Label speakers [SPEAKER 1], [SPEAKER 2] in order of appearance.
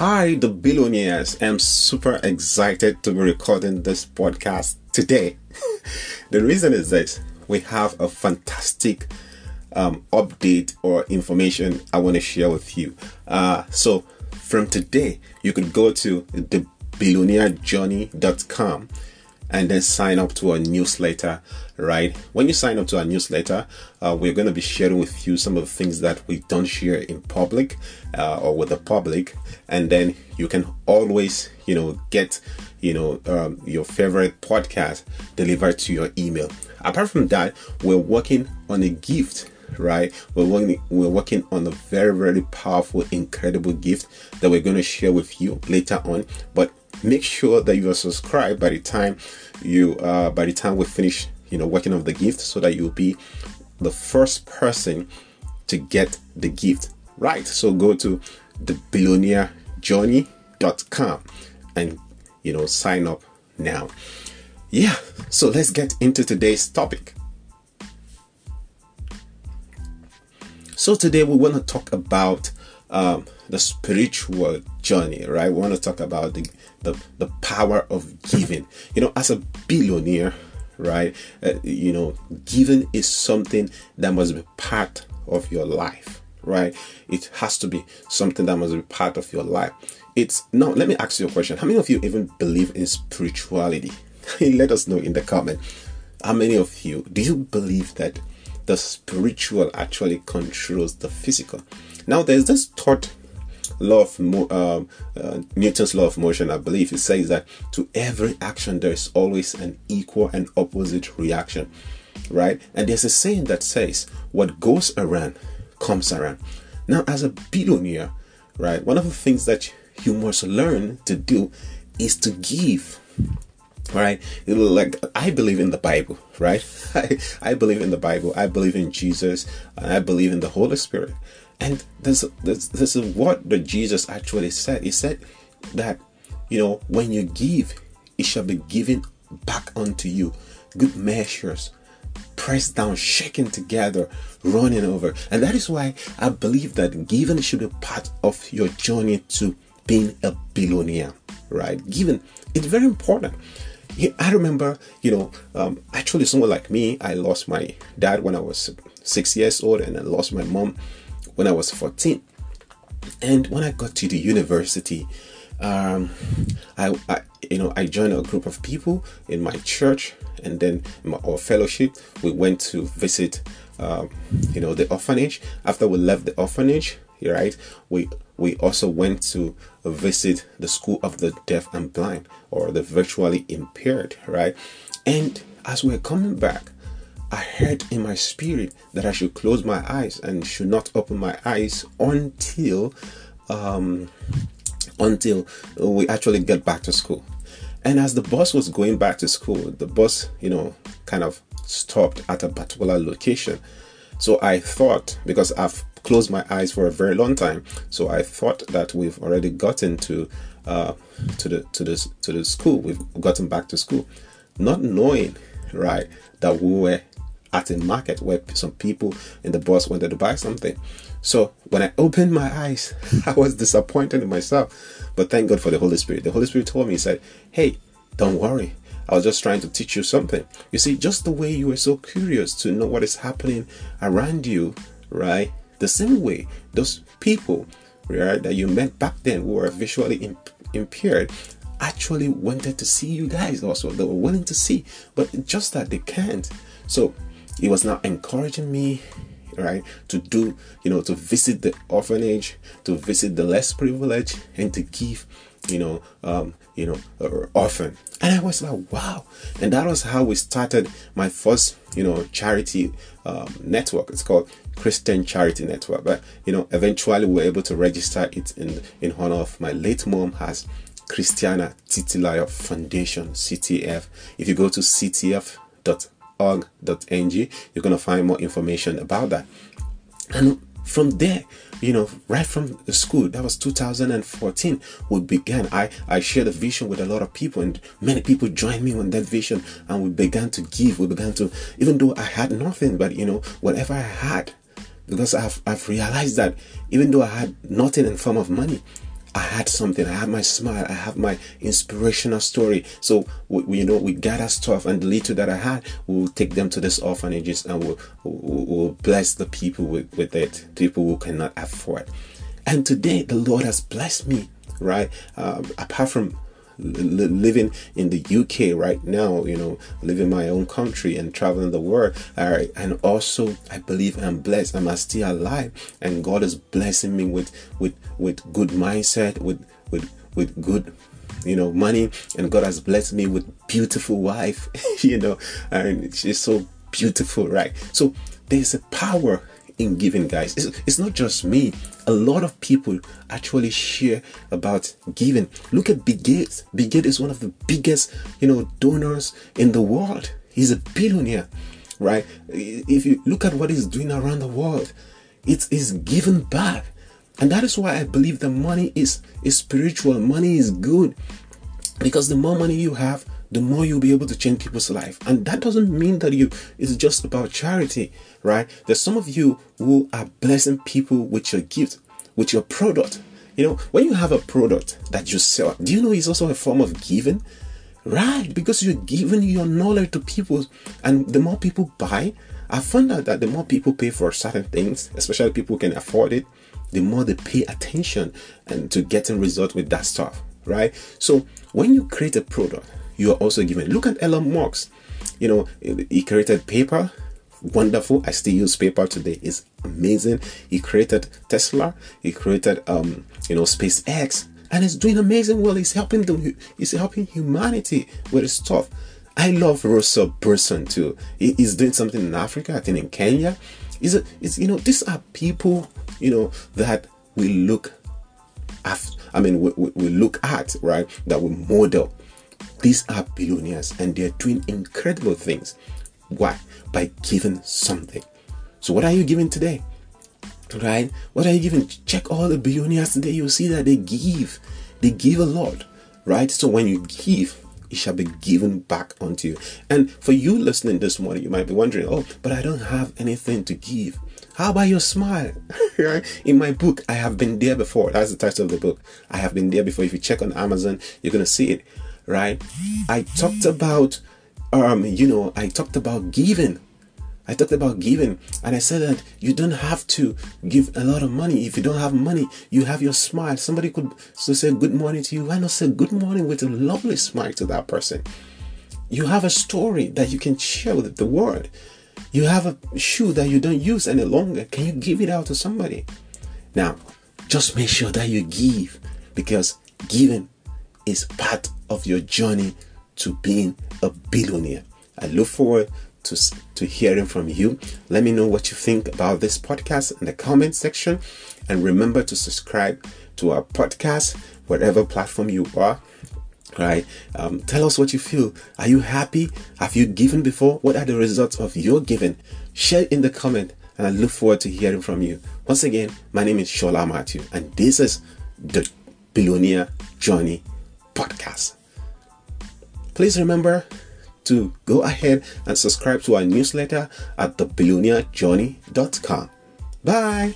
[SPEAKER 1] Hi, the billionaires. I'm super excited to be recording this podcast today. the reason is this we have a fantastic um, update or information I want to share with you. Uh, so, from today, you could go to thebillionairejourney.com and then sign up to our newsletter, right? When you sign up to our newsletter, uh, we're going to be sharing with you some of the things that we don't share in public uh, or with the public, and then you can always, you know, get, you know, um, your favorite podcast delivered to your email. Apart from that, we're working on a gift right we're working we're working on a very very powerful incredible gift that we're going to share with you later on but make sure that you are subscribed by the time you uh, by the time we finish you know working on the gift so that you'll be the first person to get the gift. Right so go to the billionairejourney.com and you know sign up now. Yeah so let's get into today's topic. So today we want to talk about um, the spiritual journey, right? We want to talk about the, the, the power of giving. You know, as a billionaire, right? Uh, you know, giving is something that must be part of your life, right? It has to be something that must be part of your life. It's now, let me ask you a question. How many of you even believe in spirituality? let us know in the comment. How many of you do you believe that the spiritual actually controls the physical? Now, there's this thought law of mo- um, uh, Newton's law of motion, I believe, it says that to every action there is always an equal and opposite reaction, right? And there's a saying that says, "What goes around comes around." Now, as a billionaire, right, one of the things that you must learn to do is to give right? Like i believe in the bible right? I, I believe in the bible. I believe in jesus. And i believe in the holy spirit and this, this, this is what the Jesus actually said. He said that, you know, when you give, it shall be given back unto you. Good measures, pressed down, shaken together, running over. And that is why I believe that giving should be part of your journey to being a billionaire, right? Giving, it's very important. I remember, you know, um, actually, someone like me, I lost my dad when I was six years old, and I lost my mom when I was 14. And when I got to the university, um, I, I, you know I joined a group of people in my church, and then my, our fellowship. We went to visit, um, you know, the orphanage. After we left the orphanage, right, we we also went to visit the school of the deaf and blind, or the virtually impaired, right. And as we we're coming back, I heard in my spirit that I should close my eyes and should not open my eyes until um, until we actually get back to school. And as the bus was going back to school, the bus, you know, kind of stopped at a particular location. So I thought, because I've closed my eyes for a very long time, so I thought that we've already gotten to uh, to the to the to the school. We've gotten back to school, not knowing, right, that we were at a market where some people in the bus wanted to buy something. So when I opened my eyes, I was disappointed in myself. But thank God for the Holy Spirit. The Holy Spirit told me, He said, Hey, don't worry. I was just trying to teach you something. You see, just the way you were so curious to know what is happening around you, right? The same way those people, right, that you met back then who were visually imp- impaired actually wanted to see you guys also. They were willing to see, but just that they can't. So he was now encouraging me right to do you know to visit the orphanage to visit the less privileged and to give you know um you know uh, orphan. And i was like wow. And that was how we started my first you know charity um, network. It's called christian charity network. But you know eventually we were able to register it in in honor of my late mom has christiana titilayo foundation ctf if you go to ctf.com org.ng. You're going to find more information about that. And from there, you know, right from the school, that was 2014, we began. I, I shared a vision with a lot of people, and many people joined me on that vision, and we began to give. We began to, even though I had nothing, but you know, whatever I had, because I've, I've realized that even though I had nothing in form of money, I had something. I have my smile. I have my inspirational story. So we, you know, we gather stuff, and the little that I had, we'll take them to this orphanages, and we'll, we'll bless the people with, with it. People who cannot afford. And today, the Lord has blessed me. Right, um, apart from living in the UK right now, you know, living my own country and traveling the world. All right. And also I believe I'm blessed. I'm still alive and God is blessing me with with with good mindset, with with with good you know money and god has blessed me with beautiful wife you know and she's so beautiful right so there's a power in giving, guys. It's, it's not just me. A lot of people actually share about giving. Look at Bill Gates. Bill Gates is one of the biggest, you know, donors in the world. He's a billionaire, right? If you look at what he's doing around the world, it is giving back. And that is why I believe the money is, is spiritual. Money is good. Because the more money you have, the more you'll be able to change people's life. And that doesn't mean that you it's just about charity, right? There's some of you who are blessing people with your gift, with your product. You know, when you have a product that you sell, do you know it's also a form of giving? Right, because you're giving your knowledge to people, and the more people buy, I found out that the more people pay for certain things, especially people who can afford it, the more they pay attention and to getting results with that stuff, right? So when you create a product, you are also given. Look at Elon Musk. You know, he created PayPal. Wonderful. I still use PayPal today. It's amazing. He created Tesla. He created um, you know, SpaceX. And it's doing amazing well. He's helping them, he's helping humanity with his stuff. I love Russell Brunson too. He, he's doing something in Africa, I think in Kenya. Is it? It's you know, these are people, you know, that we look after. I mean, we, we, we look at, right? That we model. These are billionaires and they're doing incredible things. Why? By giving something. So, what are you giving today? Right? What are you giving? Check all the billionaires today. You'll see that they give. They give a lot. Right? So, when you give, it shall be given back unto you. And for you listening this morning, you might be wondering, oh, but I don't have anything to give. How about your smile? In my book, I have been there before. That's the title of the book. I have been there before. If you check on Amazon, you're going to see it right? I talked about, um, you know, I talked about giving. I talked about giving, and I said that you don't have to give a lot of money. If you don't have money, you have your smile. Somebody could so say good morning to you. Why not say good morning with a lovely smile to that person? You have a story that you can share with the world. You have a shoe that you don't use any longer. Can you give it out to somebody? Now, just make sure that you give because giving is part of your journey to being a billionaire. I look forward to, to hearing from you. Let me know what you think about this podcast in the comment section. And remember to subscribe to our podcast, whatever platform you are. Right? Um, tell us what you feel. Are you happy? Have you given before? What are the results of your giving? Share in the comment, and I look forward to hearing from you. Once again, my name is Shola Matthew, and this is the Billionaire Journey podcast. Please remember to go ahead and subscribe to our newsletter at thebillionairejourney.com. Bye.